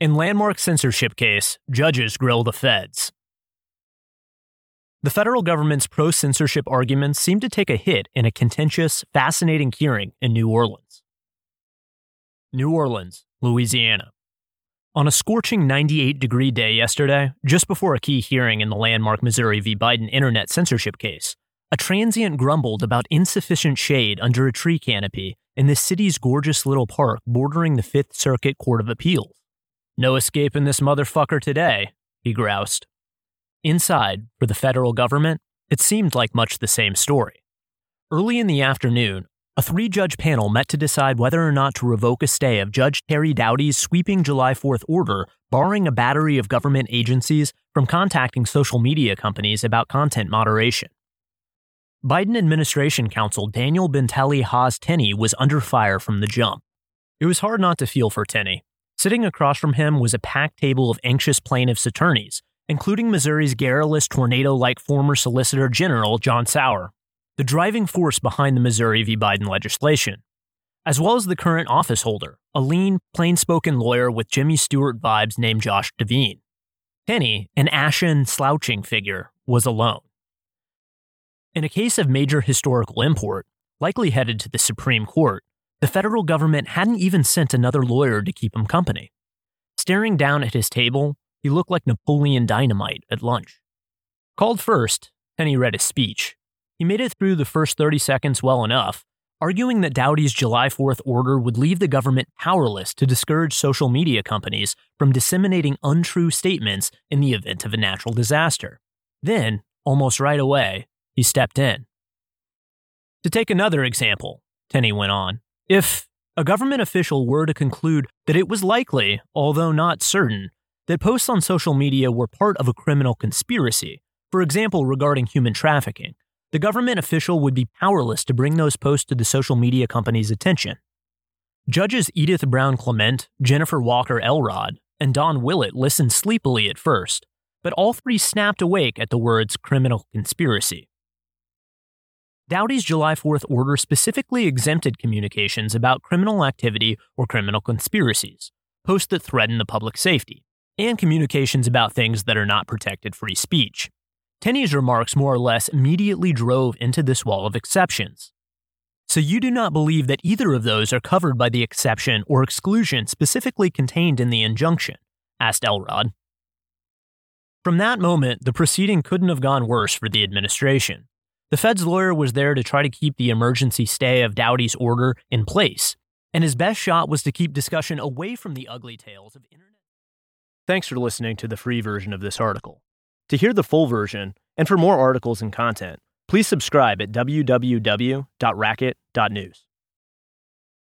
In landmark censorship case, judges grill the feds. The federal government's pro censorship arguments seem to take a hit in a contentious, fascinating hearing in New Orleans. New Orleans, Louisiana. On a scorching 98 degree day yesterday, just before a key hearing in the landmark Missouri v. Biden internet censorship case, a transient grumbled about insufficient shade under a tree canopy in the city's gorgeous little park bordering the Fifth Circuit Court of Appeals. No escaping this motherfucker today, he groused. Inside, for the federal government, it seemed like much the same story. Early in the afternoon, a three judge panel met to decide whether or not to revoke a stay of Judge Terry Doughty's sweeping July 4th order barring a battery of government agencies from contacting social media companies about content moderation. Biden administration counsel Daniel Bentele Hahs Tenny was under fire from the jump. It was hard not to feel for Tenny, Sitting across from him was a packed table of anxious plaintiffs' attorneys, including Missouri's garrulous tornado like former Solicitor General John Sauer, the driving force behind the Missouri v. Biden legislation, as well as the current office holder, a lean, plain spoken lawyer with Jimmy Stewart vibes named Josh Divine. Tenny, an ashen, slouching figure, was alone. In a case of major historical import, likely headed to the Supreme Court, the federal government hadn't even sent another lawyer to keep him company. Staring down at his table, he looked like Napoleon Dynamite at lunch. Called first, Tenny read his speech. He made it through the first 30 seconds well enough, arguing that Doughty's July 4th order would leave the government powerless to discourage social media companies from disseminating untrue statements in the event of a natural disaster. Then, almost right away, he stepped in. To take another example, Tenny went on, if a government official were to conclude that it was likely, although not certain, that posts on social media were part of a criminal conspiracy, for example, regarding human trafficking, the government official would be powerless to bring those posts to the social media company's attention. Judges Edith Brown Clement, Jennifer Walker Elrod, and Don Willett listened sleepily at first, but all three snapped awake at the words criminal conspiracy. Doughty's July 4th order specifically exempted communications about criminal activity or criminal conspiracies, posts that threaten the public safety, and communications about things that are not protected free speech. Tenny's remarks more or less immediately drove into this wall of exceptions. So you do not believe that either of those are covered by the exception or exclusion specifically contained in the injunction? asked Elrod. From that moment, the proceeding couldn't have gone worse for the administration. The Fed's lawyer was there to try to keep the emergency stay of Doughty's order in place, and his best shot was to keep discussion away from the ugly tales of internet. Thanks for listening to the free version of this article. To hear the full version, and for more articles and content, please subscribe at www.racket.news.